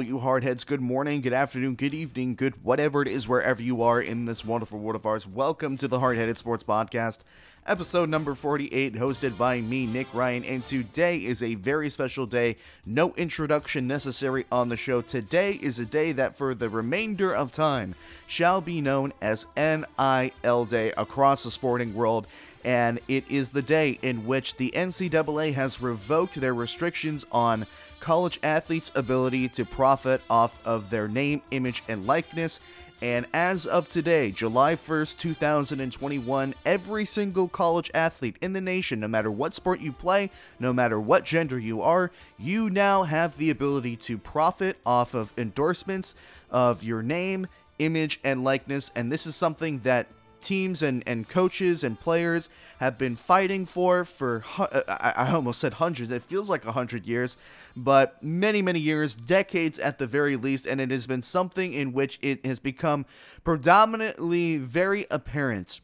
all you hardheads. Good morning, good afternoon, good evening, good whatever it is, wherever you are in this wonderful world of ours. Welcome to the Hardheaded Sports Podcast, episode number 48, hosted by me, Nick Ryan. And today is a very special day. No introduction necessary on the show. Today is a day that, for the remainder of time, shall be known as NIL Day across the sporting world and it is the day in which the NCAA has revoked their restrictions on college athletes' ability to profit off of their name, image, and likeness. And as of today, July 1st, 2021, every single college athlete in the nation, no matter what sport you play, no matter what gender you are, you now have the ability to profit off of endorsements of your name, image, and likeness. And this is something that teams and, and coaches and players have been fighting for for uh, I almost said hundreds. It feels like a hundred years, but many many years, decades at the very least, and it has been something in which it has become predominantly very apparent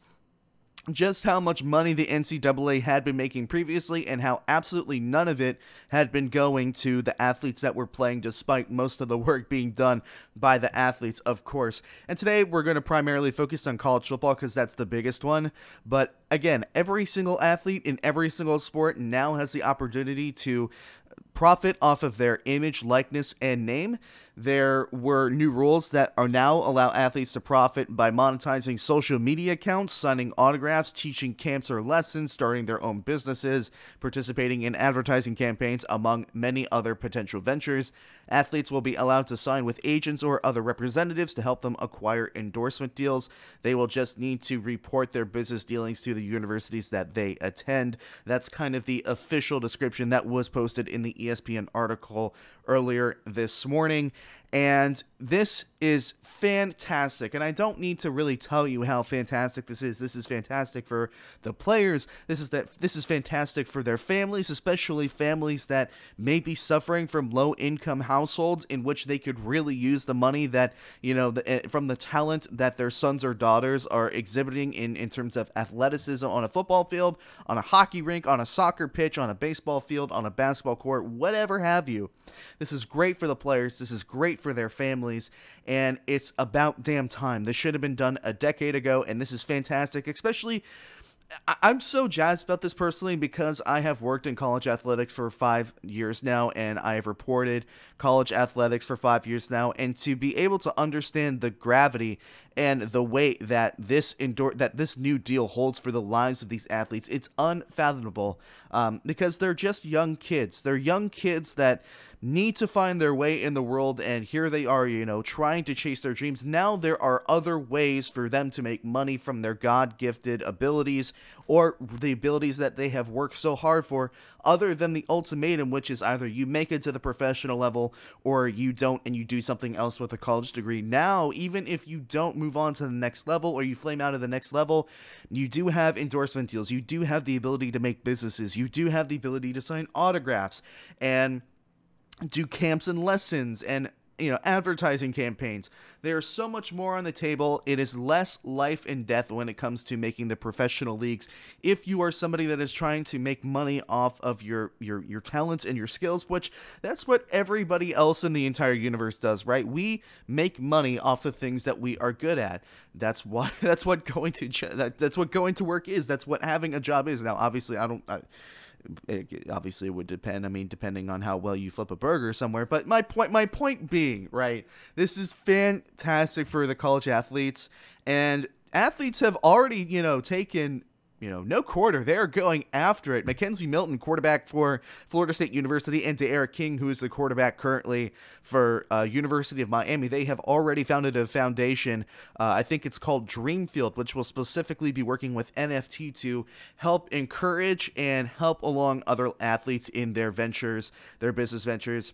just how much money the NCAA had been making previously and how absolutely none of it had been going to the athletes that were playing, despite most of the work being done by the athletes, of course. And today we're going to primarily focus on college football because that's the biggest one. But again, every single athlete in every single sport now has the opportunity to profit off of their image, likeness, and name. There were new rules that are now allow athletes to profit by monetizing social media accounts, signing autographs, teaching camps or lessons, starting their own businesses, participating in advertising campaigns, among many other potential ventures. Athletes will be allowed to sign with agents or other representatives to help them acquire endorsement deals. They will just need to report their business dealings to the universities that they attend. That's kind of the official description that was posted in the ESPN article earlier this morning. And this is fantastic. And I don't need to really tell you how fantastic this is. This is fantastic for the players. This is that this is fantastic for their families, especially families that may be suffering from low income households in which they could really use the money that, you know, the, eh, from the talent that their sons or daughters are exhibiting in in terms of athleticism on a football field, on a hockey rink, on a soccer pitch, on a baseball field, on a basketball court, whatever have you. This is great for the players. This is great for their families, and it's about damn time. This should have been done a decade ago, and this is fantastic, especially. I'm so jazzed about this personally because I have worked in college athletics for five years now, and I have reported college athletics for five years now. And to be able to understand the gravity and the weight that this indoor that this new deal holds for the lives of these athletes, it's unfathomable. Um, because they're just young kids. They're young kids that need to find their way in the world and here they are you know trying to chase their dreams. Now there are other ways for them to make money from their god-gifted abilities or the abilities that they have worked so hard for other than the ultimatum which is either you make it to the professional level or you don't and you do something else with a college degree. Now even if you don't move on to the next level or you flame out of the next level you do have endorsement deals. You do have the ability to make businesses. You do have the ability to sign autographs. And do camps and lessons and you know advertising campaigns. There's so much more on the table. It is less life and death when it comes to making the professional leagues. If you are somebody that is trying to make money off of your your your talents and your skills which that's what everybody else in the entire universe does right? We make money off the things that we are good at. That's why that's what going to that, that's what going to work is. That's what having a job is. Now obviously i don't I, it, obviously, it would depend. I mean, depending on how well you flip a burger somewhere. But my point, my point being, right, this is fantastic for the college athletes, and athletes have already, you know, taken you know, no quarter. They're going after it. McKenzie Milton, quarterback for Florida State University, and D'Eriq King, who is the quarterback currently for uh, University of Miami. They have already founded a foundation. Uh, I think it's called Dreamfield, which will specifically be working with NFT to help encourage and help along other athletes in their ventures, their business ventures.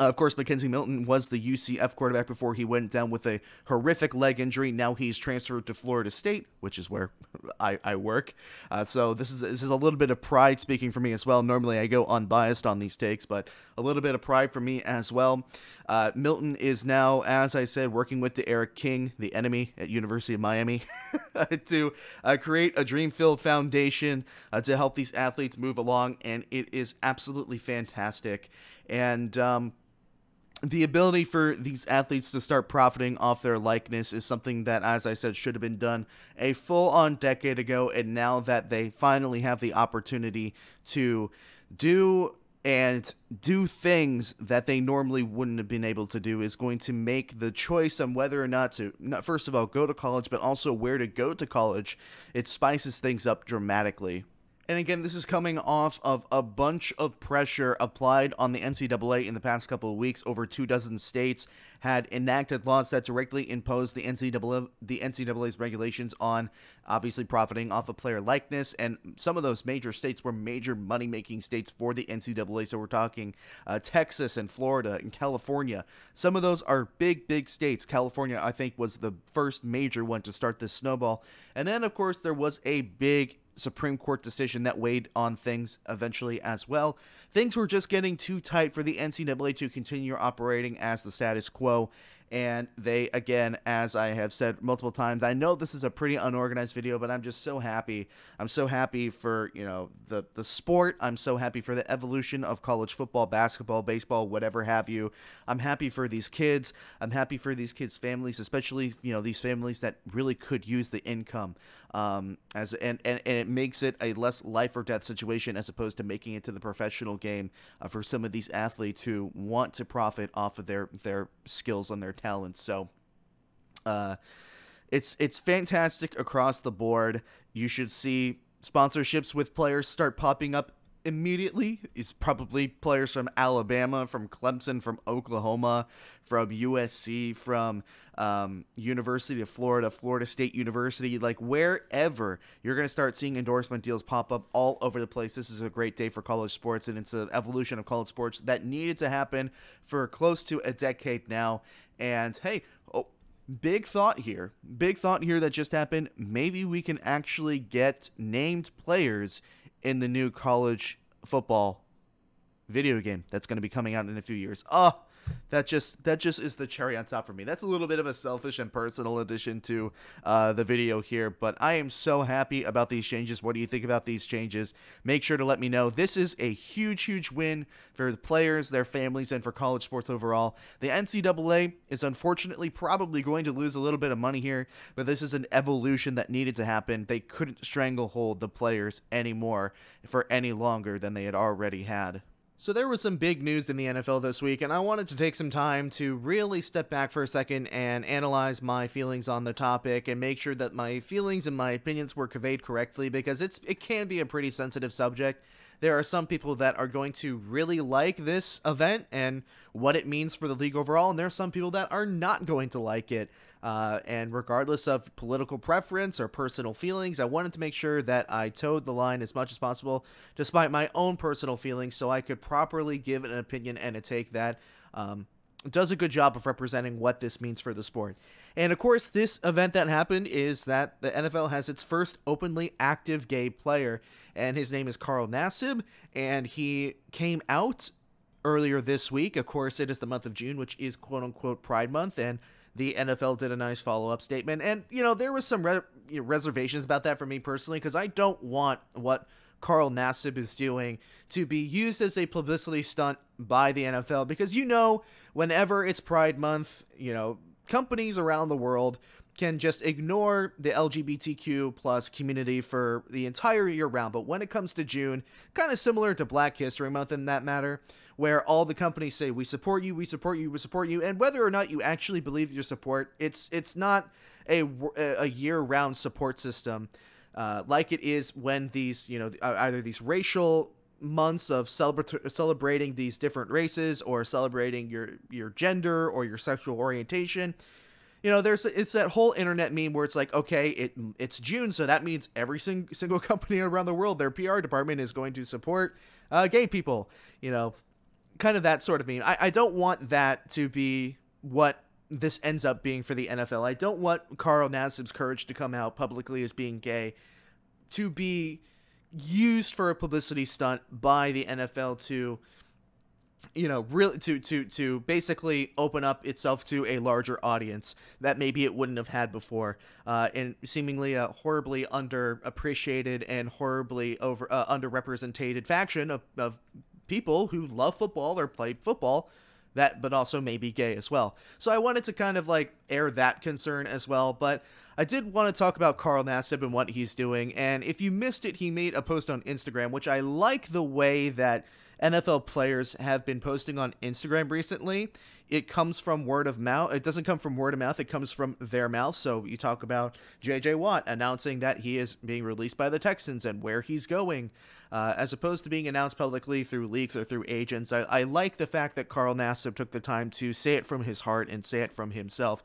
Uh, of course, McKenzie Milton was the UCF quarterback before he went down with a horrific leg injury. Now he's transferred to Florida State, which is where I, I work. Uh, so this is this is a little bit of pride speaking for me as well. Normally I go unbiased on these takes, but a little bit of pride for me as well. Uh, Milton is now, as I said, working with D'Eriq King, the enemy at University of Miami, to uh, create a Dreamfield foundation uh, to help these athletes move along, and it is absolutely fantastic. And um, the ability for these athletes to start profiting off their likeness is something that, as I said, should have been done a full on decade ago. And now that they finally have the opportunity to do and do things that they normally wouldn't have been able to do is going to make the choice on whether or not to first of all go to college but also where to go to college it spices things up dramatically and again, this is coming off of a bunch of pressure applied on the NCAA in the past couple of weeks. Over two dozen states had enacted laws that directly imposed the NCAA, the NCAA's regulations on obviously profiting off of player likeness. And some of those major states were major money making states for the NCAA. So we're talking uh, Texas and Florida and California. Some of those are big, big states. California, I think, was the first major one to start this snowball. And then, of course, there was a big Supreme Court decision that weighed on things eventually as well. Things were just getting too tight for the NCAA to continue operating as the status quo, and they again as i have said multiple times i know this is a pretty unorganized video but i'm just so happy. I'm so happy for you know the the sport. I'm so happy for the evolution of college football basketball baseball whatever have you. I'm happy for these kids. I'm happy for these kids families especially you know these families that really could use the income um, as and, and and it makes it a less life or death situation as opposed to making it to the professional game uh, for some of these athletes who want to profit off of their their skills and their talents. So, uh, it's it's fantastic across the board. You should see sponsorships with players start popping up immediately is probably players from Alabama, from Clemson, from Oklahoma, from USC, from um, University of Florida, Florida State University, like wherever you're going to start seeing endorsement deals pop up all over the place. This is a great day for college sports, and it's an evolution of college sports that needed to happen for close to a decade now. And hey, oh, big thought here. Big thought here that just happened. Maybe we can actually get named players in the new college football video game that's going to be coming out in a few years. Oh, that just that just is the cherry on top for me. That's a little bit of a selfish and personal addition to uh, the video here, but I am so happy about these changes. What do you think about these changes? Make sure to let me know. This is a huge, huge win for the players, their families, and for college sports overall. The NCAA is unfortunately probably going to lose a little bit of money here, but this is an evolution that needed to happen. They couldn't stranglehold the players anymore for any longer than they had already had. So there was some big news in the NFL this week, and I wanted to take some time to really step back for a second and analyze my feelings on the topic and make sure that my feelings and my opinions were conveyed correctly because it's it can be a pretty sensitive subject there are some people that are going to really like this event and what it means for the league overall, and there are some people that are not going to like it. Uh, and regardless of political preference or personal feelings, I wanted to make sure that I toed the line as much as possible, despite my own personal feelings, so I could properly give an opinion and a take that um, does a good job of representing what this means for the sport. And of course, this event that happened is that the NFL has its first openly active gay player, and his name is Carl Nassib, and he came out earlier this week. Of course, it is the month of June, which is quote unquote Pride Month, and the NFL did a nice follow up statement. And, you know, there was some re- reservations about that for me personally, because I don't want what Carl Nassib is doing to be used as a publicity stunt by the NFL because you know whenever it's Pride Month, you know, companies around the world can just ignore the LGBTQ plus community for the entire year round. But when it comes to June, kind of similar to Black History Month in that matter, where all the companies say we support you, we support you, we support you, and whether or not you actually believe your support, it's it's not a a year round support system uh, like it is when these, you know, either these racial months of celebra- celebrating these different races or celebrating your your gender or your sexual orientation. You know, there's it's that whole internet meme where it's like, okay, it it's June, so that means every sing- single company around the world, their PR department is going to support uh, gay people. You know, kind of that sort of meme. I, I don't want that to be what this ends up being for the NFL. I don't want Carl Nassib's courage to come out publicly as being gay to be used for a publicity stunt by the NFL to you know really to to to basically open up itself to a larger audience that maybe it wouldn't have had before uh and seemingly a horribly underappreciated and horribly over uh, underrepresented faction of, of people who love football or play football that but also maybe gay as well. So I wanted to kind of like air that concern as well, but I did want to talk about Carl Nassib and what he's doing. And if you missed it, he made a post on Instagram, which I like the way that NFL players have been posting on Instagram recently. It comes from word of mouth. It doesn't come from word of mouth, it comes from their mouth. So you talk about JJ Watt announcing that he is being released by the Texans and where he's going uh, as opposed to being announced publicly through leaks or through agents. I, I like the fact that Carl Nassib took the time to say it from his heart and say it from himself.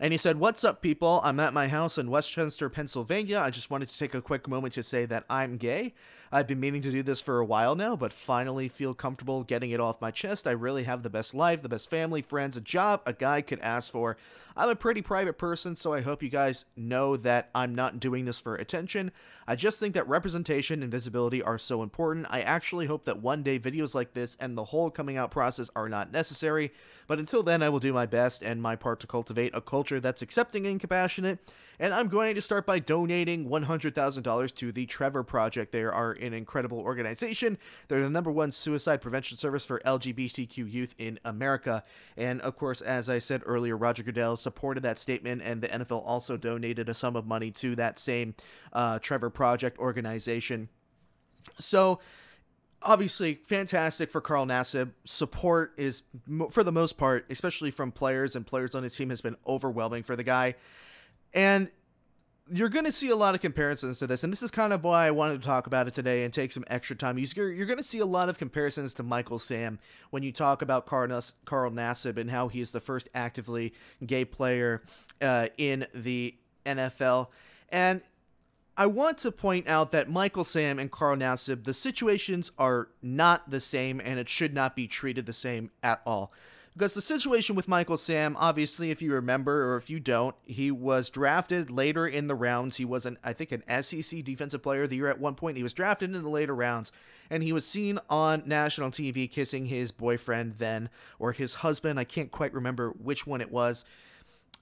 And he said, What's up, people? I'm at my house in West Chester, Pennsylvania. I just wanted to take a quick moment to say that I'm gay. I've been meaning to do this for a while now, but finally feel comfortable getting it off my chest. I really have the best life, the best family, friends, a job a guy could ask for. I'm a pretty private person, so I hope you guys know that I'm not doing this for attention. I just think that representation and visibility are so important. I actually hope that one day videos like this and the whole coming out process are not necessary, but until then, I will do my best and my part to cultivate a culture that's accepting and compassionate. And I'm going to start by donating $100,000 to the Trevor Project. They are an incredible organization. They're the number one suicide prevention service for LGBTQ youth in America. And of course, as I said earlier, Roger Goodell supported that statement, and the NFL also donated a sum of money to that same uh, Trevor Project organization. So, obviously fantastic for Carl Nassib. Support is, for the most part, especially from players and players on his team, has been overwhelming for the guy. And you're going to see a lot of comparisons to this, and this is kind of why I wanted to talk about it today and take some extra time. You're, you're going to see a lot of comparisons to Michael Sam when you talk about Carl, Carl Nassib and how he is the first actively gay player uh, in the NFL. And I want to point out that Michael Sam and Carl Nassib, the situations are not the same, and it should not be treated the same at all. Because the situation with Michael Sam, obviously, if you remember or if you don't, he was drafted later in the rounds. He was an, I think, an SEC Defensive Player of the Year at one point. He was drafted in the later rounds, and he was seen on national TV kissing his boyfriend then, or his husband. I can't quite remember which one it was.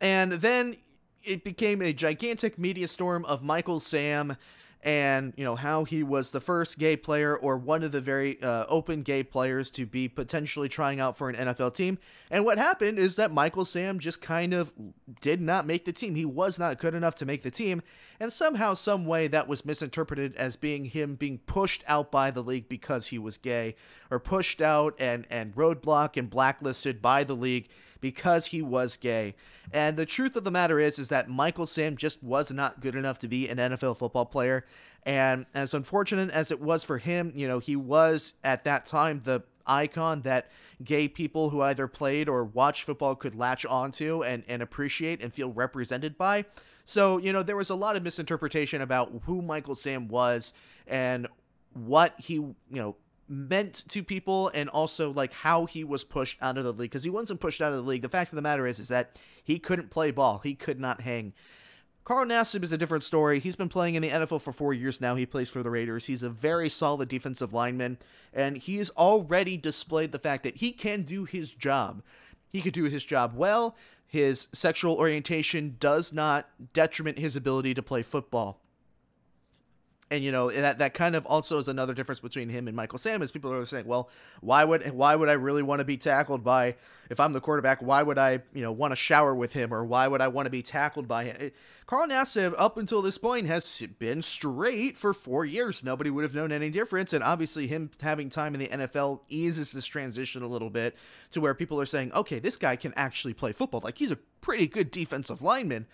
And then it became a gigantic media storm of Michael Sam and you know how he was the first gay player or one of the very uh, open gay players to be potentially trying out for an NFL team. And what happened is that Michael Sam just kind of did not make the team. He was not good enough to make the team, and somehow, some way, that was misinterpreted as being him being pushed out by the league because he was gay, or pushed out and and roadblock and blacklisted by the league because he was gay. And the truth of the matter is is that Michael Sam just was not good enough to be an NFL football player. And as unfortunate as it was for him, you know, he was at that time the icon that gay people who either played or watched football could latch onto and, and appreciate and feel represented by. So, you know, there was a lot of misinterpretation about who Michael Sam was and what he, you know, meant to people and also like how he was pushed out of the league because he wasn't pushed out of the league. The fact of the matter is is that he couldn't play ball. He could not hang. Carl Nassib is a different story. He's been playing in the NFL for four years now. He plays for the Raiders. He's a very solid defensive lineman, and he's already displayed the fact that he can do his job. He could do his job well. His sexual orientation does not detriment his ability to play football and you know that that kind of also is another difference between him and Michael Sam is people are saying, well, why would why would I really want to be tackled by if I'm the quarterback? Why would I you know want to shower with him or why would I want to be tackled by him? Carl Nassib up until this point has been straight for four years. Nobody would have known any difference, and obviously him having time in the NFL eases this transition a little bit to where people are saying, okay, this guy can actually play football. Like he's a pretty good defensive lineman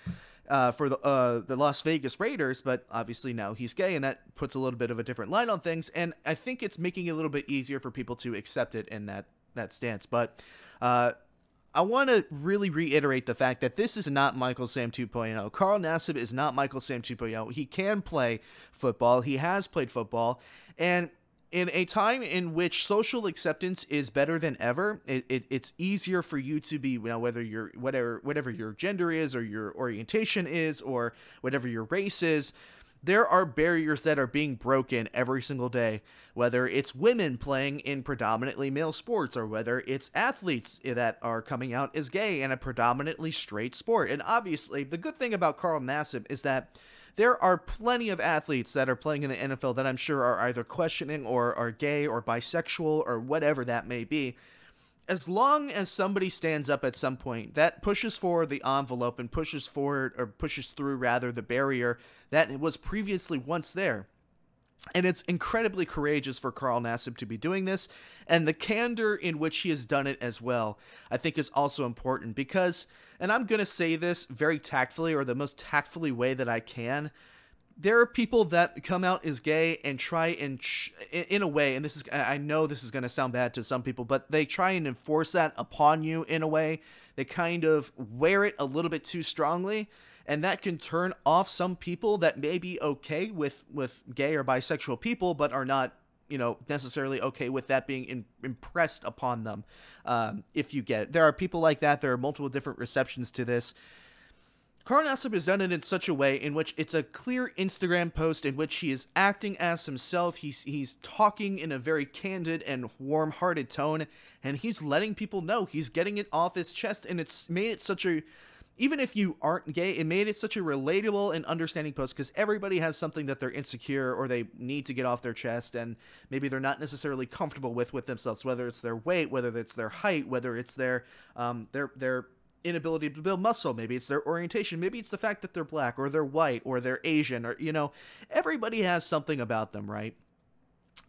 uh, for the uh, the Las Vegas Raiders, but obviously now he's gay, and that puts a little bit of a different light on things. And I think it's making it a little bit easier for people to accept it in that that stance. But uh, I want to really reiterate the fact that this is not Michael Sam 2.0. Carl Nassib is not Michael Sam 2.0. He can play football. He has played football, and in a time in which social acceptance is better than ever, it, it, it's easier for you to be, you know, whether you're whatever whatever your gender is or your orientation is or whatever your race is. There are barriers that are being broken every single day, whether it's women playing in predominantly male sports or whether it's athletes that are coming out as gay in a predominantly straight sport. And obviously, the good thing about Carl Nassib is that there are plenty of athletes that are playing in the NFL that I'm sure are either questioning or are gay or bisexual or whatever that may be. as long as somebody stands up at some point that pushes forward the envelope and pushes forward or pushes through rather the barrier that was previously once there and it's incredibly courageous for Carl Nassib to be doing this. And the candor in which he has done it as well, I think is also important because, and I'm going to say this very tactfully or the most tactfully way that I can. There are people that come out as gay and try and, sh- in a way, and this is, I know this is going to sound bad to some people, but they try and enforce that upon you in a way. They kind of wear it a little bit too strongly and that can turn off some people that may be okay with with gay or bisexual people but are not you know necessarily okay with that being in, impressed upon them um, if you get it. There are people like that. There are multiple different receptions to this. Carl Nassib has done it in such a way in which it's a clear Instagram post in which he is acting as himself. He's he's talking in a very candid and warm-hearted tone, and he's letting people know he's getting it off his chest, and it's made it such a even if you aren't gay, it made it such a relatable and understanding post because everybody has something that they're insecure or they need to get off their chest and maybe they're not necessarily comfortable with with themselves, whether it's their weight, whether it's their height, whether it's their um their their inability to build muscle, maybe it's their orientation, maybe it's the fact that they're black or they're white or they're Asian or you know, everybody has something about them, right?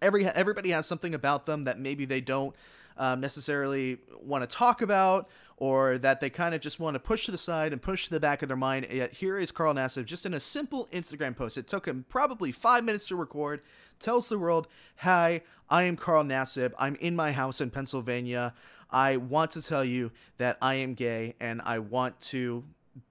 Every everybody has something about them that maybe they don't um, necessarily want to talk about or that they kind of just want to push to the side and push to the back of their mind. Yet here is Carl Nassib just in a simple Instagram post. It took him probably five minutes to record. Tells the world, "Hi, I am Carl Nassib. I'm in my house in Pennsylvania. I want to tell you that I am gay and I want to."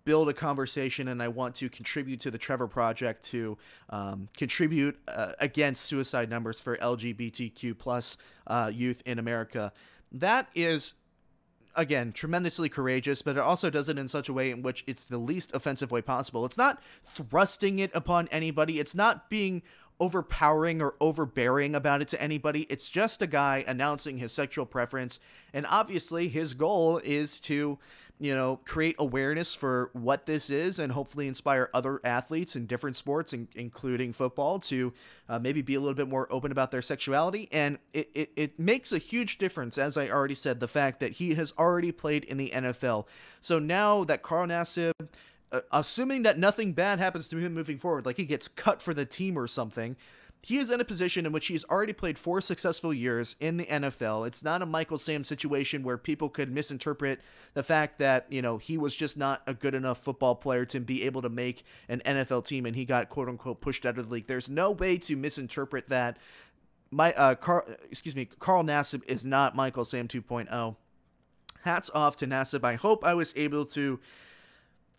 build a conversation and I want to contribute to the Trevor Project to um, contribute uh, against suicide numbers for LGBTQ plus uh, youth in America. That is again tremendously courageous but it also does it in such a way in which it's the least offensive way possible. It's not thrusting it upon anybody. It's not being overpowering or overbearing about it to anybody. It's just a guy announcing his sexual preference and obviously his goal is to you know, create awareness for what this is and hopefully inspire other athletes in different sports, in, including football, to uh, maybe be a little bit more open about their sexuality. And it, it, it makes a huge difference, as I already said, the fact that he has already played in the NFL. So now that Carl Nassib, uh, assuming that nothing bad happens to him moving forward, like he gets cut for the team or something, he is in a position in which he's already played four successful years in the NFL. It's not a Michael Sam situation where people could misinterpret the fact that, you know, he was just not a good enough football player to be able to make an NFL team and he got quote unquote pushed out of the league. There's no way to misinterpret that. My uh Carl excuse me, Carl Nassib is not Michael Sam 2.0. Hats off to Nassib. I hope I was able to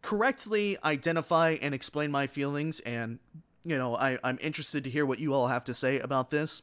correctly identify and explain my feelings and you know, I, I'm interested to hear what you all have to say about this.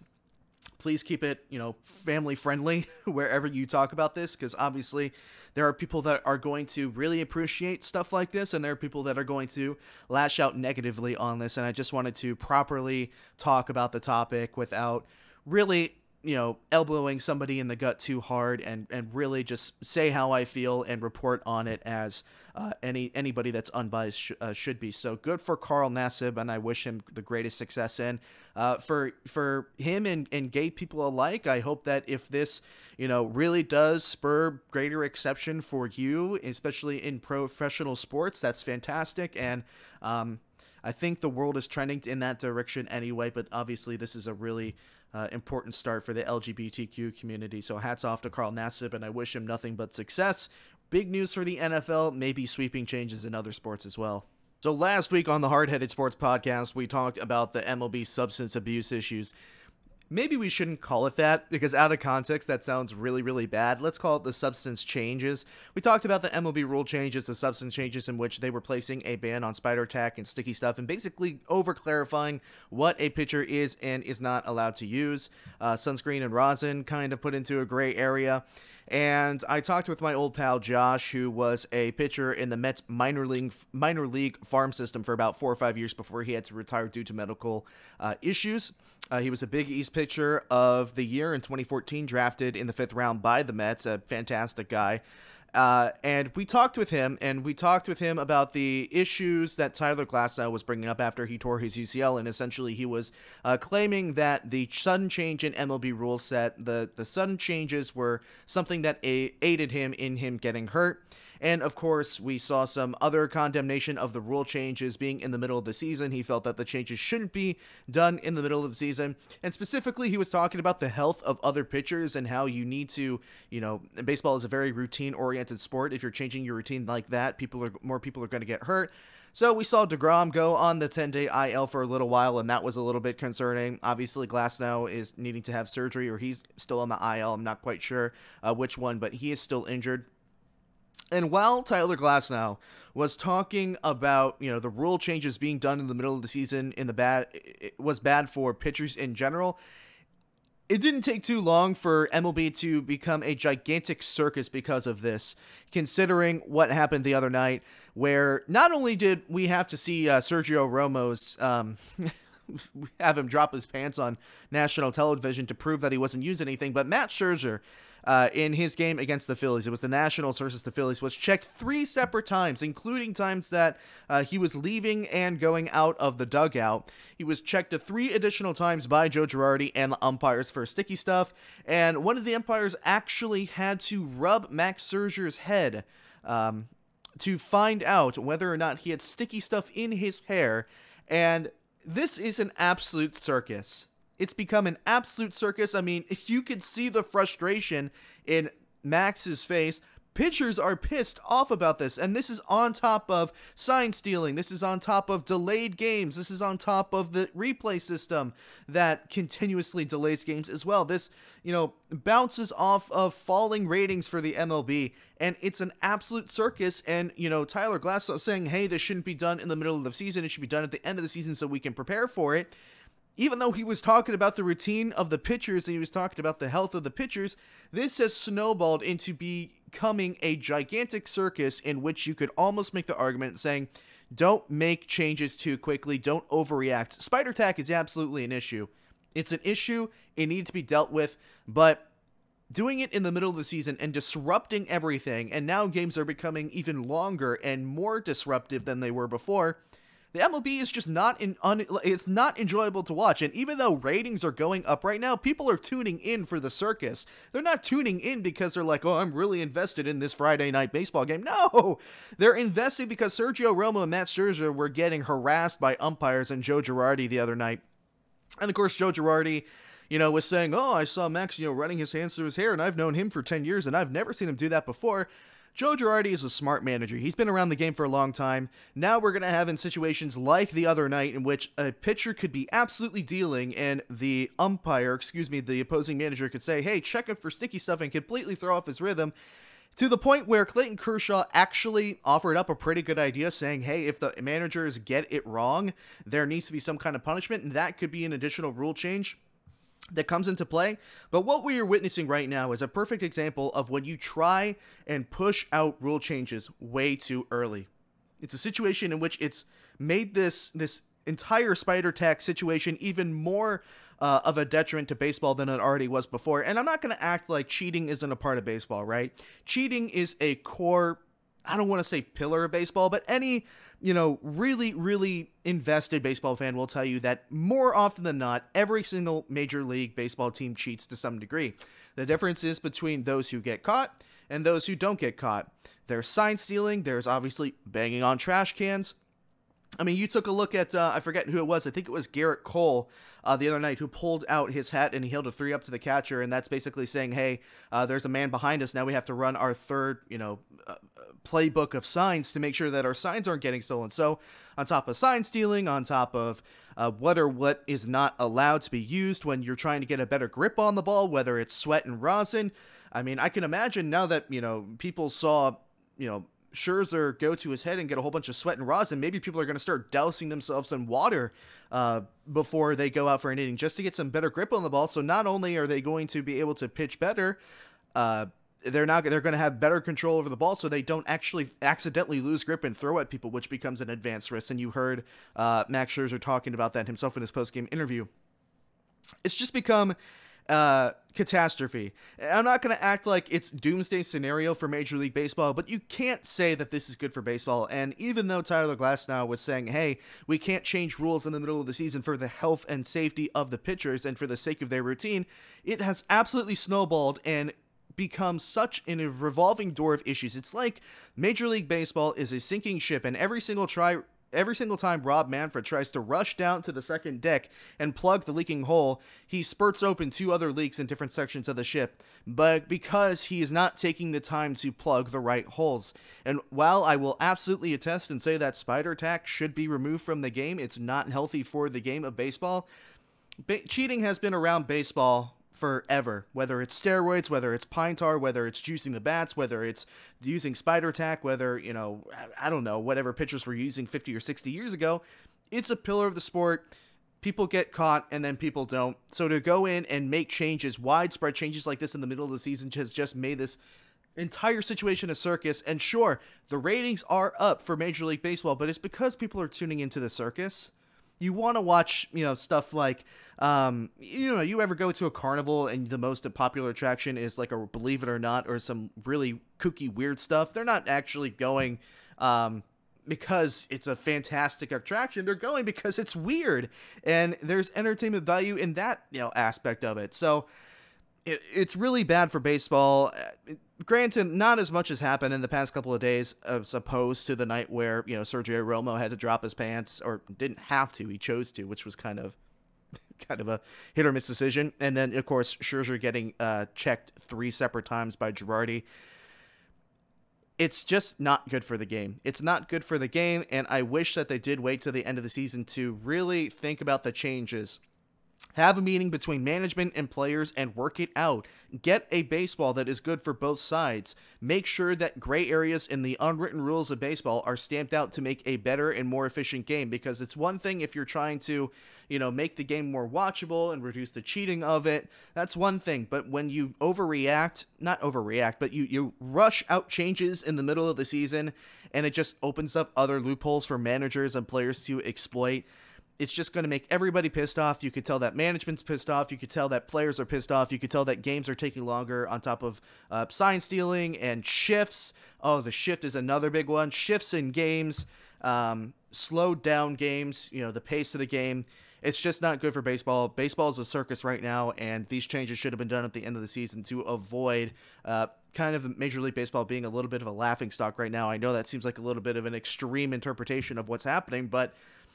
Please keep it, you know, family friendly wherever you talk about this, because obviously there are people that are going to really appreciate stuff like this, and there are people that are going to lash out negatively on this. And I just wanted to properly talk about the topic without really you know, elbowing somebody in the gut too hard and, and really just say how I feel and report on it as uh, any anybody that's unbiased sh- uh, should be. So good for Carl Nassib, and I wish him the greatest success. And uh, for for him and, and gay people alike, I hope that if this you know really does spur greater exception for you, especially in professional sports, that's fantastic. And um, I think the world is trending in that direction anyway. But obviously, this is a really uh, important start for the LGBTQ community. So hats off to Carl Nassib, and I wish him nothing but success. Big news for the NFL, maybe sweeping changes in other sports as well. So last week on the Hard Headed Sports Podcast, we talked about the MLB substance abuse issues maybe we shouldn't call it that because out of context that sounds really really bad. Let's call it the substance changes. We talked about the mlb rule changes the substance changes in which they were placing a ban on spider tack and sticky stuff and basically over clarifying what a pitcher is and is not allowed to use. Uh, sunscreen and rosin kind of put into a gray area. And I talked with my old pal Josh, who was a pitcher in the Mets minor league minor league farm system for about four or five years before he had to retire due to medical uh, issues. Uh, he was a Big East pitcher of the year in 2014, drafted in the fifth round by the Mets. A fantastic guy. Uh, and we talked with him, and we talked with him about the issues that Tyler Glasnow was bringing up after he tore his UCL, and essentially he was uh, claiming that the sudden change in MLB rule set, the the sudden changes were something that a- aided him in him getting hurt. And of course, we saw some other condemnation of the rule changes being in the middle of the season. He felt that the changes shouldn't be done in the middle of the season. And specifically, he was talking about the health of other pitchers and how you need to, you know, baseball is a very routine oriented sport. If you're changing your routine like that, people are more people are going to get hurt. So we saw DeGrom go on the 10 day IL for a little while, and that was a little bit concerning. Obviously, Glasnow is needing to have surgery, or he's still on the IL. I'm not quite sure uh, which one, but he is still injured. And while Tyler Glasnow was talking about, you know, the rule changes being done in the middle of the season in the bad it was bad for pitchers in general, it didn't take too long for MLB to become a gigantic circus because of this, considering what happened the other night, where not only did we have to see uh, Sergio Romo's um, have him drop his pants on national television to prove that he wasn't using anything, but Matt Scherzer uh, in his game against the Phillies. It was the Nationals versus the Phillies. Was checked three separate times, including times that uh, he was leaving and going out of the dugout. He was checked to three additional times by Joe Girardi and the umpires for sticky stuff. And one of the umpires actually had to rub Max Scherzer's head. Um, to find out whether or not he had sticky stuff in his hair, and this is an absolute circus. It's become an absolute circus. I mean, you could see the frustration in Max's face. Pitchers are pissed off about this, and this is on top of sign stealing. This is on top of delayed games. This is on top of the replay system that continuously delays games as well. This, you know, bounces off of falling ratings for the MLB, and it's an absolute circus. And, you know, Tyler Glass saying, hey, this shouldn't be done in the middle of the season. It should be done at the end of the season so we can prepare for it even though he was talking about the routine of the pitchers and he was talking about the health of the pitchers, this has snowballed into becoming a gigantic circus in which you could almost make the argument saying, don't make changes too quickly, don't overreact. Spider tack is absolutely an issue. It's an issue, it needs to be dealt with, but doing it in the middle of the season and disrupting everything, and now games are becoming even longer and more disruptive than they were before the MLB is just not in un, it's not enjoyable to watch. And even though ratings are going up right now, people are tuning in for the circus. They're not tuning in because they're like, "Oh, I'm really invested in this Friday night baseball game." No, they're invested because Sergio Romo and Matt Scherzer were getting harassed by umpires and Joe Girardi the other night. And of course, Joe Girardi you know, was saying, "Oh, I saw Max, you know, running his hands through his hair, and I've known him for ten years, and I've never seen him do that before." Joe Girardi is a smart manager. He's been around the game for a long time. Now we're going to have in situations like the other night in which a pitcher could be absolutely dealing and the umpire, excuse me, the opposing manager could say, hey, check him for sticky stuff and completely throw off his rhythm to the point where Clayton Kershaw actually offered up a pretty good idea saying, hey, if the managers get it wrong, there needs to be some kind of punishment, and that could be an additional rule change that comes into play. But what we are witnessing right now is a perfect example of when you try and push out rule changes way too early. It's a situation in which it's made this this entire spider tack situation even more uh, of a detriment to baseball than it already was before. And I'm not going to act like cheating isn't a part of baseball, right? Cheating is a core I don't want to say pillar of baseball, but any, you know, really, really invested baseball fan will tell you that more often than not, every single major league baseball team cheats to some degree. The difference is between those who get caught and those who don't get caught. There's sign stealing, there's obviously banging on trash cans, I mean, you took a look at, uh, I forget who it was, I think it was Gerrit Cole uh, the other night who pulled out his hat and he held a three up to the catcher. And that's basically saying, hey, uh, there's a man behind us. Now we have to run our third, you know, uh, playbook of signs to make sure that our signs aren't getting stolen. So, on top of sign stealing, on top of uh, what or what is not allowed to be used when you're trying to get a better grip on the ball, whether it's sweat and rosin. I mean, I can imagine now that, you know, people saw, you know, Scherzer go to his head and get a whole bunch of sweat and rosin, maybe people are going to start dousing themselves in water uh, before they go out for an inning just to get some better grip on the ball. So not only are they going to be able to pitch better, uh, they're not they're going to have better control over the ball, so they don't actually accidentally lose grip and throw at people, which becomes an advanced risk. And you heard uh, Max Scherzer talking about that himself in his post game interview. It's just become uh, catastrophe. I'm not going to act like it's doomsday scenario for Major League Baseball, but you can't say that this is good for baseball. And even though Tyler Glasnow was saying, hey, we can't change rules in the middle of the season for the health and safety of the pitchers and for the sake of their routine, it has absolutely snowballed and become such in a revolving door of issues. It's like Major League Baseball is a sinking ship, and every single try Every single time Rob Manfred tries to rush down to the second deck and plug the leaking hole, he spurts open two other leaks in different sections of the ship, but because he is not taking the time to plug the right holes. And while I will absolutely attest and say that spider tack should be removed from the game, it's not healthy for the game of baseball. Ba- cheating has been around baseball forever. Whether it's steroids, whether it's pine tar, whether it's juicing the bats, whether it's using spider tack, whether, you know, I don't know, whatever pitchers were using 50 or 60 years ago, it's a pillar of the sport. People get caught and then people don't. So to go in and make changes, widespread changes like this in the middle of the season has just made this entire situation a circus. And sure, the ratings are up for Major League Baseball, but it's because people are tuning into the circus you want to watch you know stuff like um you know you ever go to a carnival and the most popular attraction is like a believe it or not or some really kooky weird stuff? They're not actually going um because it's a fantastic attraction. They're going because it's weird and there's entertainment value in that you know aspect of it. So it, it's really bad for baseball. Uh, granted, not as much has happened in the past couple of days as opposed to the night where you know Sergio Romo had to drop his pants, or didn't have to, he chose to, which was kind of kind of a hit or miss decision. And then of course Scherzer getting uh, checked three separate times by Girardi. It's just not good for the game. It's not good for the game, and I wish that they did wait to the end of the season to really think about the changes have a meeting between management and players and work it out. Get a baseball that is good for both sides. Make sure that gray areas in the unwritten rules of baseball are stamped out to make a better and more efficient game because it's one thing if you're trying to, you know, make the game more watchable and reduce the cheating of it. That's one thing, but when you overreact, not overreact, but you you rush out changes in the middle of the season and it just opens up other loopholes for managers and players to exploit it's just going to make everybody pissed off. You could tell that management's pissed off. You could tell that players are pissed off. You could tell that games are taking longer on top of uh, sign stealing and shifts. Oh, the shift is another big one. Shifts in games, um, slowed down games, you know, the pace of the game. It's just not good for baseball. Baseball is a circus right now, and these changes should have been done at the end of the season to avoid uh, kind of Major League Baseball being a little bit of a laughing stock right now. I know that seems like a little bit of an extreme interpretation of what's happening, but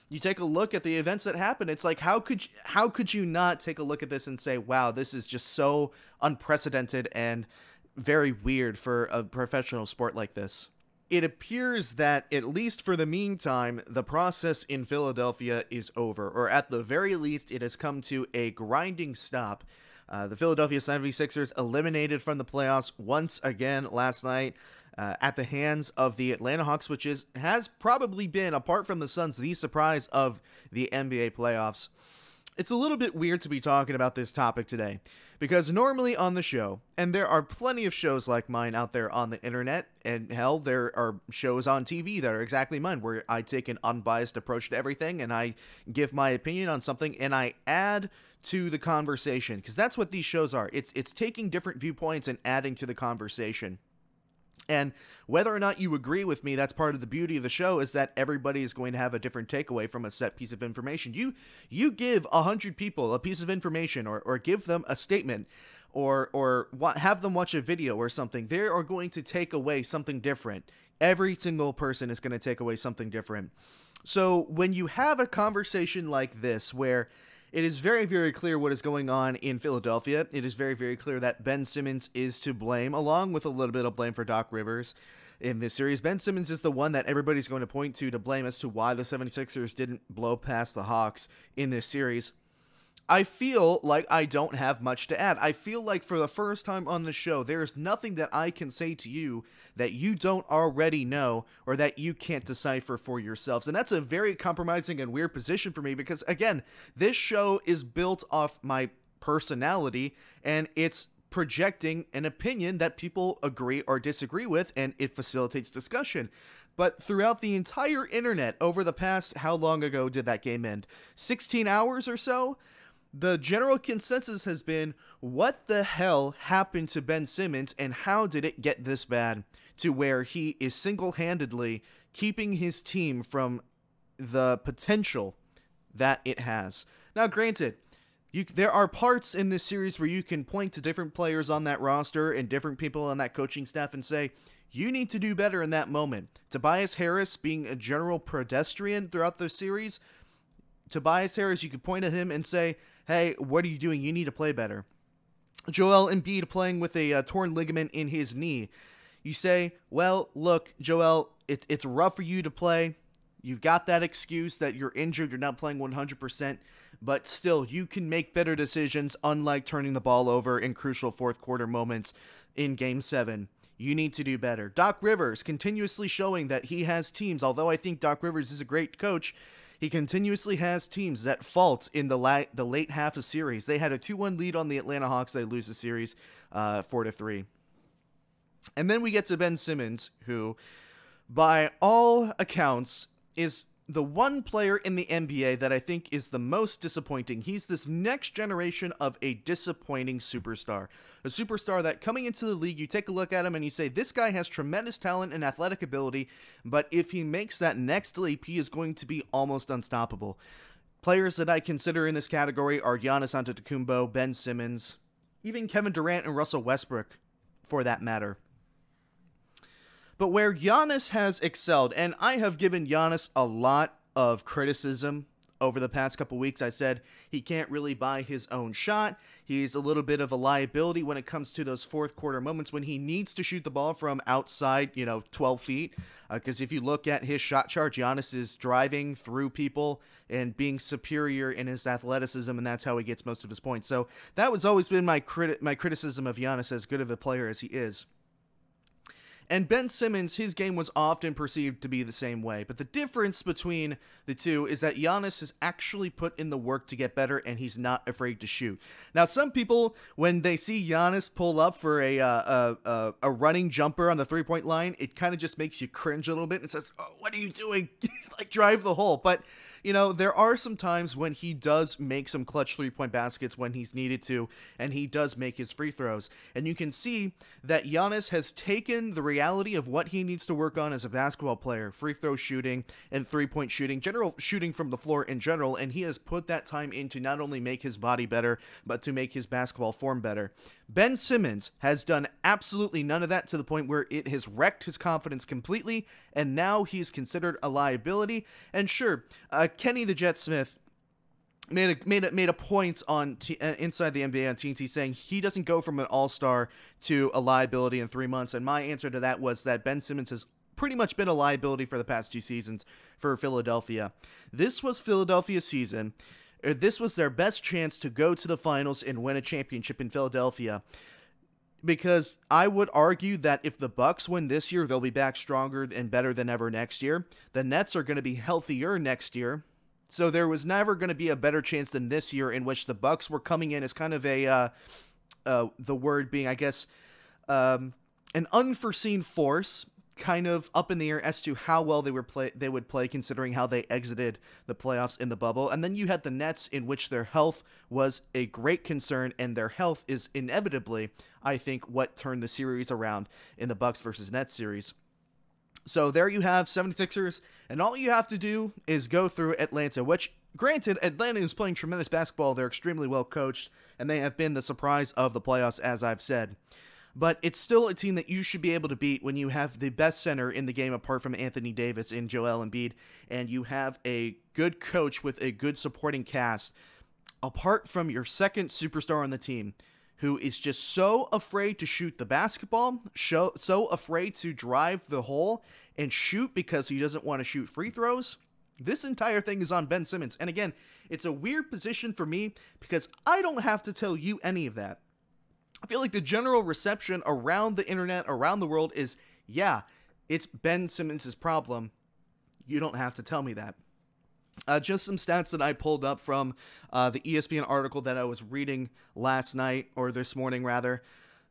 you take a look at the events that happened it's like how could you, how could you not take a look at this and say wow this is just so unprecedented and very weird for a professional sport like this? It appears that at least for the meantime the process in Philadelphia is over or at the very least it has come to a grinding stop. Uh, the Philadelphia 76ers eliminated from the playoffs once again last night uh, at the hands of the Atlanta Hawks, which is has probably been, apart from the Suns, the surprise of the NBA playoffs. It's a little bit weird to be talking about this topic today because normally on the show, and there are plenty of shows like mine out there on the internet, and hell, there are shows on TV that are exactly mine where I take an unbiased approach to everything and I give my opinion on something and I add to the conversation because that's what these shows are. It's it's taking different viewpoints and adding to the conversation. And whether or not you agree with me, that's part of the beauty of the show is that everybody is going to have a different takeaway from a set piece of information. You you give a hundred people a piece of information or, or give them a statement or or have them watch a video or something. They are going to take away something different. Every single person is going to take away something different. So when you have a conversation like this where it is very, very clear what is going on in Philadelphia. It is very, very clear that Ben Simmons is to blame, along with a little bit of blame for Doc Rivers in this series. Ben Simmons is the one that everybody's going to point to to blame as to why the 76ers didn't blow past the Hawks in this series. I feel like I don't have much to add. I feel like for the first time on the show, there's nothing that I can say to you that you don't already know or that you can't decipher for yourselves. And that's a very compromising and weird position for me because, again, this show is built off my personality and it's projecting an opinion that people agree or disagree with, and it facilitates discussion. But throughout the entire internet over the past, how long ago did that game end? 16 hours or so? The general consensus has been what the hell happened to Ben Simmons and how did it get this bad to where he is single handedly keeping his team from the potential that it has. Now, granted, you, there are parts in this series where you can point to different players on that roster and different people on that coaching staff and say, you need to do better in that moment. Tobias Harris being a general pedestrian throughout the series, Tobias Harris, you could point at him and say, hey, what are you doing? You need to play better. Joel Embiid playing with a uh, torn ligament in his knee. You say, well, look, Joel, it, it's rough for you to play. You've got that excuse that you're injured, you're not playing 100%, but still, you can make better decisions, unlike turning the ball over in crucial fourth quarter moments in Game 7. You need to do better. Doc Rivers continuously showing that he has teams, although I think Doc Rivers is a great coach, he continuously has teams that fault in the, la- the late half of series. They had a 2 1 lead on the Atlanta Hawks. They lose the series uh, 4 to 3. And then we get to Ben Simmons, who, by all accounts, is the one player in the NBA that I think is the most disappointing. He's this next generation of a disappointing superstar. A superstar that coming into the league, you take a look at him and you say, this guy has tremendous talent and athletic ability, but if he makes that next leap, he is going to be almost unstoppable. Players that I consider in this category are Giannis Antetokounmpo, Ben Simmons, even Kevin Durant and Russell Westbrook, for that matter. But where Giannis has excelled, and I have given Giannis a lot of criticism over the past couple weeks. I said he can't really buy his own shot. He's a little bit of a liability when it comes to those fourth quarter moments when he needs to shoot the ball from outside, you know, 12 feet. Because uh, if you look at his shot chart, Giannis is driving through people and being superior in his athleticism, and that's how he gets most of his points. So that was always been my criti- my criticism of Giannis, as good of a player as he is. And Ben Simmons, his game was often perceived to be the same way. But the difference between the two is that Giannis has actually put in the work to get better and he's not afraid to shoot. Now, some people, when they see Giannis pull up for a, uh, a, a, running jumper on the three point line, it kind of just makes you cringe a little bit and says, oh, What are you doing? like, drive the hole. But you know, there are some times when he does make some clutch three point baskets when he's needed to, and he does make his free throws. And you can see that Giannis has taken the reality of what he needs to work on as a basketball player free throw shooting and three point shooting, general shooting from the floor in general, and he has put that time in to not only make his body better, but to make his basketball form better. Ben Simmons has done absolutely none of that to the point where it has wrecked his confidence completely, and now he's considered a liability. And sure, uh, Kenny the Jet Smith made a made a, made a point on t- uh, inside the NBA on TNT saying he doesn't go from an all star to a liability in three months. And my answer to that was that Ben Simmons has pretty much been a liability for the past two seasons for Philadelphia. This was Philadelphia's season. This was their best chance to go to the finals and win a championship in Philadelphia. Because I would argue that if the Bucks win this year, they'll be back stronger and better than ever next year. The Nets are going to be healthier next year. So there was never going to be a better chance than this year in which the Bucks were coming in as kind of a uh, uh, the word being, I guess, um, an unforeseen force kind of up in the air as to how well they were play they would play considering how they exited the playoffs in the bubble. And then you had the Nets in which their health was a great concern and their health is inevitably I think what turned the series around in the Bucks versus Nets series. So there you have 76ers and all you have to do is go through Atlanta, which granted Atlanta is playing tremendous basketball. They're extremely well coached and they have been the surprise of the playoffs as I've said but it's still a team that you should be able to beat when you have the best center in the game apart from Anthony Davis in Joel Embiid, and you have a good coach with a good supporting cast. Apart from your second superstar on the team, who is just so afraid to shoot the basketball, so, so afraid to drive the hole and shoot because he doesn't want to shoot free throws. This entire thing is on Ben Simmons. And again, it's a weird position for me because I don't have to tell you any of that. I feel like the general reception around the internet, around the world, is yeah, it's Ben Simmons' problem. You don't have to tell me that. Uh, just some stats that I pulled up from uh, the ESPN article that I was reading last night, or this morning rather,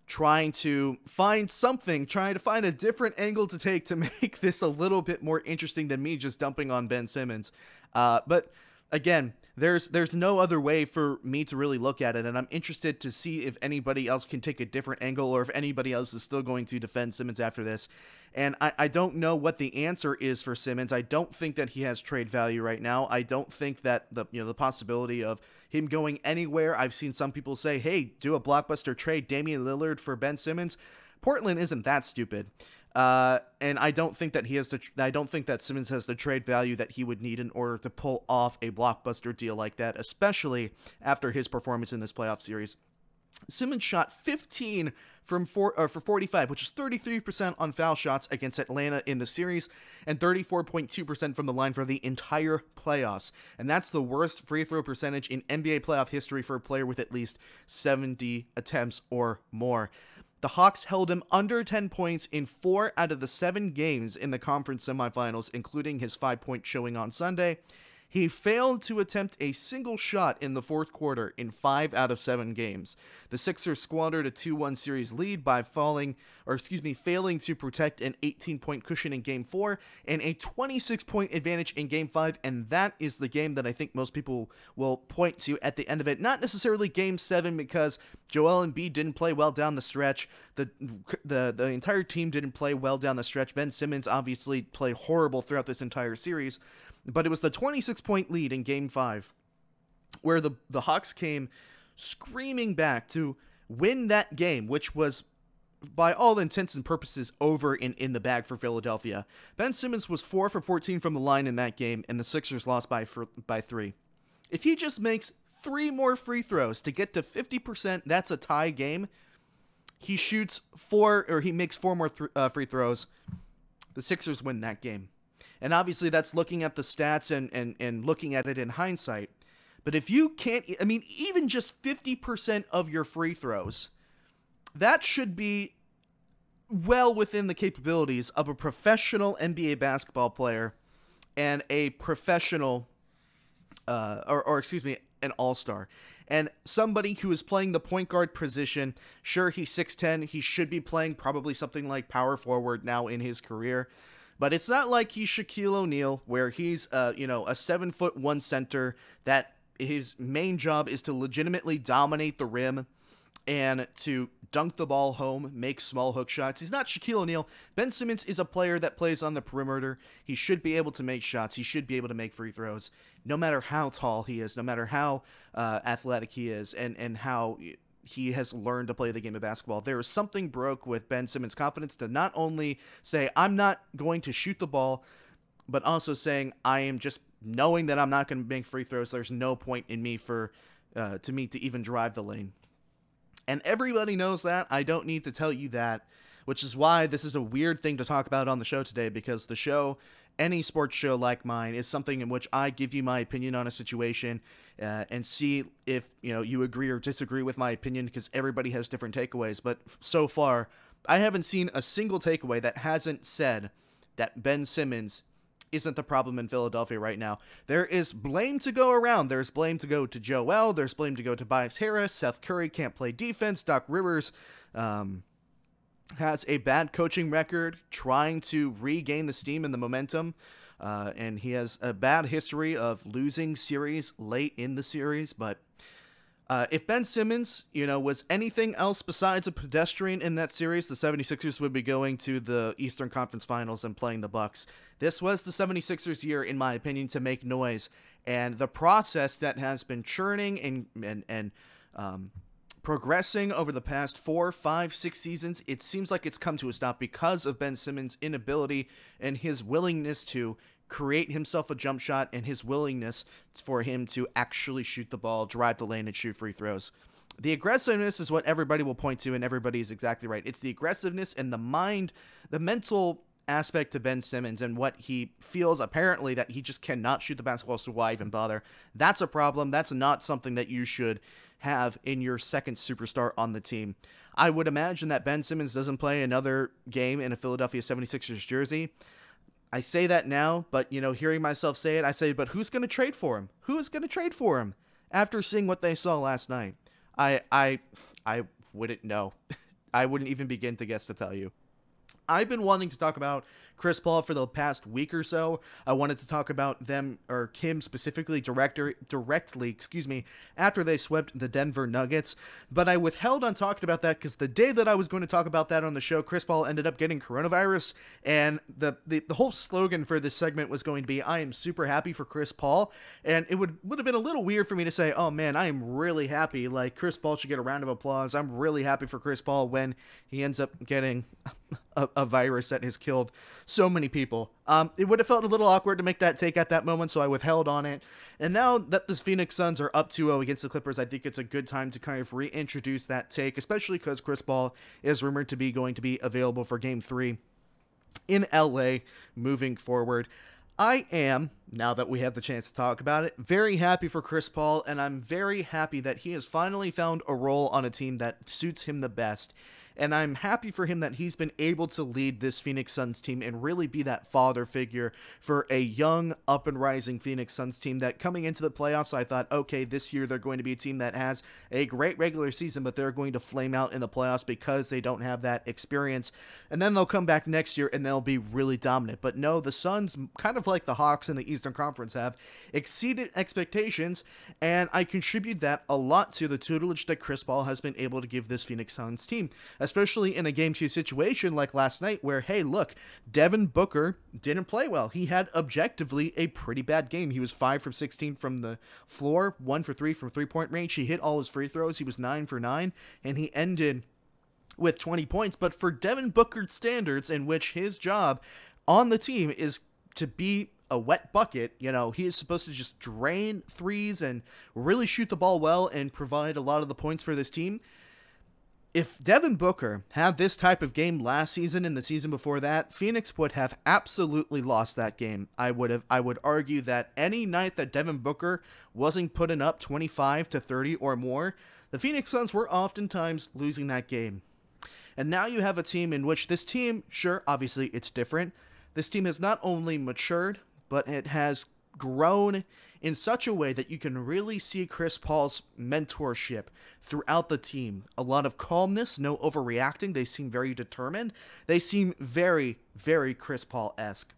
trying to find something, trying to find a different angle to take to make this a little bit more interesting than me just dumping on Ben Simmons. Uh, but again, there's there's no other way for me to really look at it, and I'm interested to see if anybody else can take a different angle or if anybody else is still going to defend Simmons after this. And I, I don't know what the answer is for Simmons. I don't think that he has trade value right now. I don't think that the you know the possibility of him going anywhere. I've seen some people say, "Hey, do a blockbuster trade, Damian Lillard for Ben Simmons." Portland isn't that stupid. Uh, and I don't think that he has the. I don't think that Simmons has the trade value that he would need in order to pull off a blockbuster deal like that, especially after his performance in this playoff series. Simmons shot 15 from four, uh, for 45, which is 33% on foul shots against Atlanta in the series, and 34.2% from the line for the entire playoffs. And that's the worst free throw percentage in NBA playoff history for a player with at least 70 attempts or more. The Hawks held him under 10 points in four out of the seven games in the conference semifinals, including his five point showing on Sunday. He failed to attempt a single shot in the fourth quarter in five out of seven games. The Sixers squandered a 2 1 series lead by falling, or excuse me, failing to protect an 18 point cushion in game four and a 26 point advantage in game five. And that is the game that I think most people will point to at the end of it. Not necessarily game seven because Joel Embiid didn't play well down the stretch. The, the, the entire team didn't play well down the stretch. Ben Simmons obviously played horrible throughout this entire series. But it was the 26 point lead in game five where the, the Hawks came screaming back to win that game, which was by all intents and purposes over in, in the bag for Philadelphia. Ben Simmons was 4 for 14 from the line in that game, and the Sixers lost by for, by 3. If he just makes three more free throws to get to 50%, that's a tie game. He shoots four, or he makes four more th- uh, free throws. The Sixers win that game. And obviously, that's looking at the stats and, and, and looking at it in hindsight. But if you can't, I mean, even just 50% of your free throws, that should be well within the capabilities of a professional NBA basketball player and a professional, uh, or, or excuse me, an all star. And somebody who is playing the point guard position, sure, he's 6'10, he should be playing probably something like power forward now in his career. But it's not like he's Shaquille O'Neal, where he's, uh, you know, a seven foot one center that his main job is to legitimately dominate the rim and to dunk the ball home, make small hook shots. He's not Shaquille O'Neal. Ben Simmons is a player that plays on the perimeter. He should be able to make shots. He should be able to make free throws, no matter how tall he is, no matter how uh, athletic he is, and and how he has learned to play the game of basketball. There is something broke with Ben Simmons' confidence to not only say, I'm not going to shoot the ball, but also saying, I am just knowing that I'm not going to make free throws. There's no point in me for, uh, to me to even drive the lane. And everybody knows that. I don't need to tell you that, which is why this is a weird thing to talk about on the show today because the show any sports show like mine is something in which I give you my opinion on a situation uh, and see if you know you agree or disagree with my opinion because everybody has different takeaways. But so far, I haven't seen a single takeaway that hasn't said that Ben Simmons isn't the problem in Philadelphia right now. There is blame to go around. There's blame to go to Joel. There's blame to go to Tobias Harris. Seth Curry can't play defense. Doc Rivers. Um, has a bad coaching record trying to regain the steam and the momentum. Uh, and he has a bad history of losing series late in the series. But uh, if Ben Simmons, you know, was anything else besides a pedestrian in that series, the 76ers would be going to the Eastern Conference Finals and playing the Bucks. This was the 76ers year, in my opinion, to make noise. And the process that has been churning and, and, and, um, progressing over the past four, five, six seasons, it seems like it's come to a stop because of Ben Simmons' inability and his willingness to create himself a jump shot and his willingness for him to actually shoot the ball, drive the lane, and shoot free throws. The aggressiveness is what everybody will point to, and everybody is exactly right. It's the aggressiveness and the mind, the mental aspect to Ben Simmons and what he feels apparently that he just cannot shoot the basketball, so why even bother? That's a problem. That's not something that you should have in your second superstar on the team. I would imagine that Ben Simmons doesn't play another game in a Philadelphia 76ers jersey. I say that now, but you know, hearing myself say it, I say, but who's going to trade for him? Who is going to trade for him after seeing what they saw last night? I I I wouldn't know. I wouldn't even begin to guess to tell you. I've been wanting to talk about Chris Paul for the past week or so. I wanted to talk about them or Kim specifically director directly, excuse me, after they swept the Denver Nuggets, but I withheld on talking about that cuz the day that I was going to talk about that on the show, Chris Paul ended up getting coronavirus and the, the the whole slogan for this segment was going to be I am super happy for Chris Paul and it would would have been a little weird for me to say, "Oh man, I am really happy like Chris Paul should get a round of applause. I'm really happy for Chris Paul when he ends up getting a, a, virus that has killed so many people. Um, it would have felt a little awkward to make that take at that moment, so I withheld on it. And now that the Phoenix Suns are up 2-0 against the Clippers, I think it's a good time to kind of reintroduce that take, especially because Chris Paul is rumored to be going to be available for Game 3 in LA moving forward. I am, now that we have the chance to talk about it, very happy for Chris Paul, and I'm very happy that he has finally found a role on a team that suits him the best and I'm happy for him that he's been able to lead this Phoenix Suns team and really be that father figure for a young, up and rising Phoenix Suns team that coming into the playoffs, I thought, okay, this year they're going to be a team that has a great regular season, but they're going to flame out in the playoffs because they don't have that experience. And then they'll come back next year and they'll be really dominant. But no, the Suns, kind of like the Hawks in the Eastern Conference, have exceeded expectations, and I contribute that a lot to the tutelage that Chris Paul has been able to give this Phoenix Suns team especially in a game two situation like last night where, hey, look, Devin Booker didn't play well. He had objectively a pretty bad game. He was 5 from 16 from the floor, 1 for 3 from three point range. He hit all his free throws. He was 9 for 9, and he ended with 20 points. But for Devin Booker's standards, in which his job on the team is to be a wet bucket. You know, he is supposed to just drain threes and really shoot the ball well and provide a lot of the points for this team if Devin Booker had this type of game last season and the season before that, Phoenix would have absolutely lost that game. I would have I would argue that any night that Devin Booker wasn't putting up 25 to 30 or more, the Phoenix Suns were oftentimes losing that game. And now you have a team in which this team, sure, obviously it's different. This team has not only matured, but it has grown in such a way that you can really see Chris Paul's mentorship throughout the team. A lot of calmness, no overreacting. They seem very determined. They seem very, very Chris Paul esque.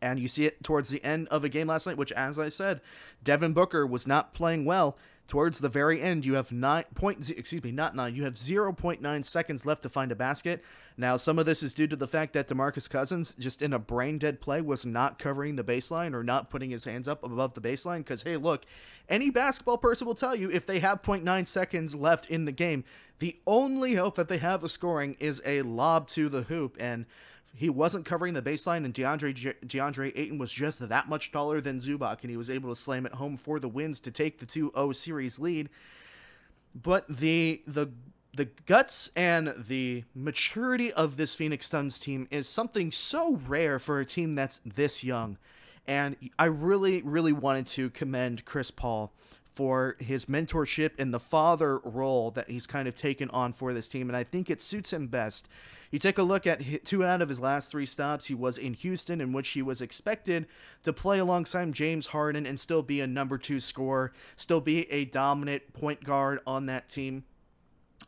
And you see it towards the end of a game last night, which, as I said, Devin Booker was not playing well towards the very end, you have nine point excuse me, not nine. You have zero point nine seconds left to find a basket. Now, some of this is due to the fact that Demarcus Cousins, just in a brain dead play, was not covering the baseline or not putting his hands up above the baseline. Because hey, look, any basketball person will tell you if they have 0.9 seconds left in the game, the only hope that they have of scoring is a lob to the hoop and he wasn't covering the baseline, and DeAndre DeAndre Ayton was just that much taller than Zubac, and he was able to slam it home for the wins to take the 2-0 series lead. But the the the guts and the maturity of this Phoenix Suns team is something so rare for a team that's this young. And I really, really wanted to commend Chris Paul for his mentorship and the father role that he's kind of taken on for this team. And I think it suits him best you take a look at two out of his last three stops. He was in Houston, in which he was expected to play alongside James Harden and still be a number two scorer, still be a dominant point guard on that team.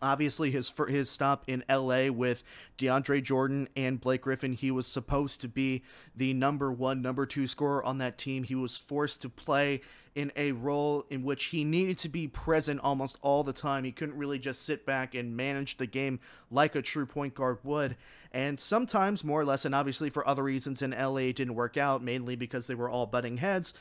Obviously, his his stop in LA with DeAndre Jordan and Blake Griffin, he was supposed to be the number one, number two scorer on that team. He was forced to play in a role in which he needed to be present almost all the time. He couldn't really just sit back and manage the game like a true point guard would. And sometimes, more or less, and obviously for other reasons in LA, it didn't work out, mainly because they were all butting heads.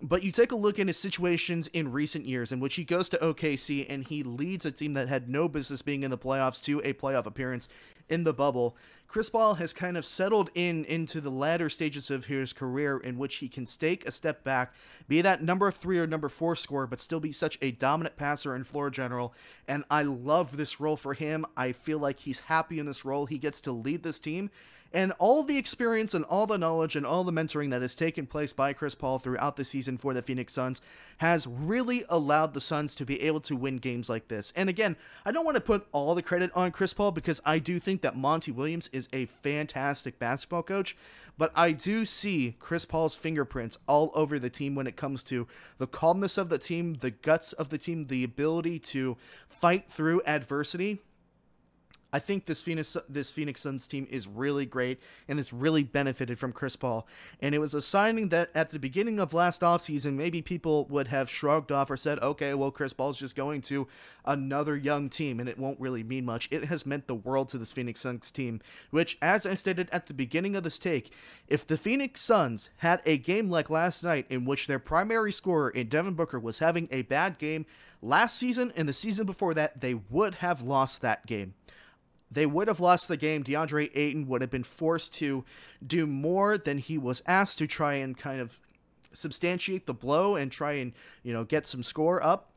But you take a look at his situations in recent years in which he goes to OKC and he leads a team that had no business being in the playoffs to a playoff appearance in the bubble. Chris Paul has kind of settled in into the latter stages of his career in which he can take a step back, be that number three or number four scorer, but still be such a dominant passer and floor general. And I love this role for him. I feel like he's happy in this role. He gets to lead this team and all the experience and all the knowledge and all the mentoring that has taken place by Chris Paul throughout the season for the Phoenix Suns has really allowed the Suns to be able to win games like this. And again, I don't want to put all the credit on Chris Paul because I do think that Monty Williams is a fantastic basketball coach, but I do see Chris Paul's fingerprints all over the team when it comes to the calmness of the team, the guts of the team, the ability to fight through adversity I think this Phoenix this Phoenix Suns team is really great and has really benefited from Chris Paul. And it was a signing that at the beginning of last offseason, maybe people would have shrugged off or said, okay, well, Chris Paul's just going to another young team and it won't really mean much. It has meant the world to this Phoenix Suns team, which, as I stated at the beginning of this take, if the Phoenix Suns had a game like last night in which their primary scorer in Devin Booker was having a bad game last season and the season before that, they would have lost that game they would have lost the game. DeAndre Ayton would have been forced to do more than he was asked to try and kind of substantiate the blow and try and, you know, get some score up.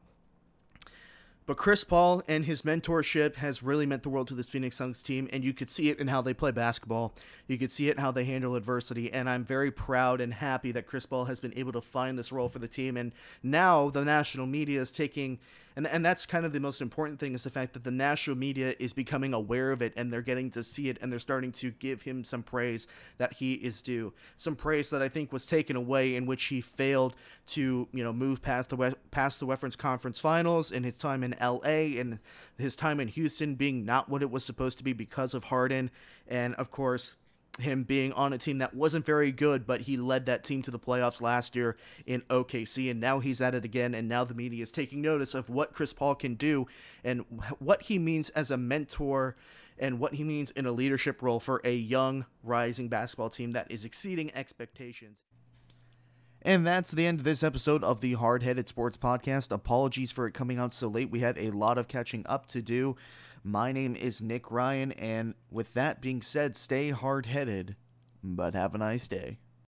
But Chris Paul and his mentorship has really meant the world to this Phoenix Suns team, and you could see it in how they play basketball. You could see it how they handle adversity, and I'm very proud and happy that Chris Paul has been able to find this role for the team. And now the national media is taking and and that's kind of the most important thing is the fact that the national media is becoming aware of it and they're getting to see it and they're starting to give him some praise that he is due. Some praise that I think was taken away in which he failed to you know move past the past the Reference Conference Finals in his time in LA and his time in Houston being not what it was supposed to be because of Harden. And of course him being on a team that wasn't very good, but he led that team to the playoffs last year in OKC, and now he's at it again. And now the media is taking notice of what Chris Paul can do and what he means as a mentor and what he means in a leadership role for a young, rising basketball team that is exceeding expectations. And that's the end of this episode of the Hard Headed Sports Podcast. Apologies for it coming out so late. We had a lot of catching up to do. My name is Nick Ryan, and with that being said, stay hard headed, but have a nice day.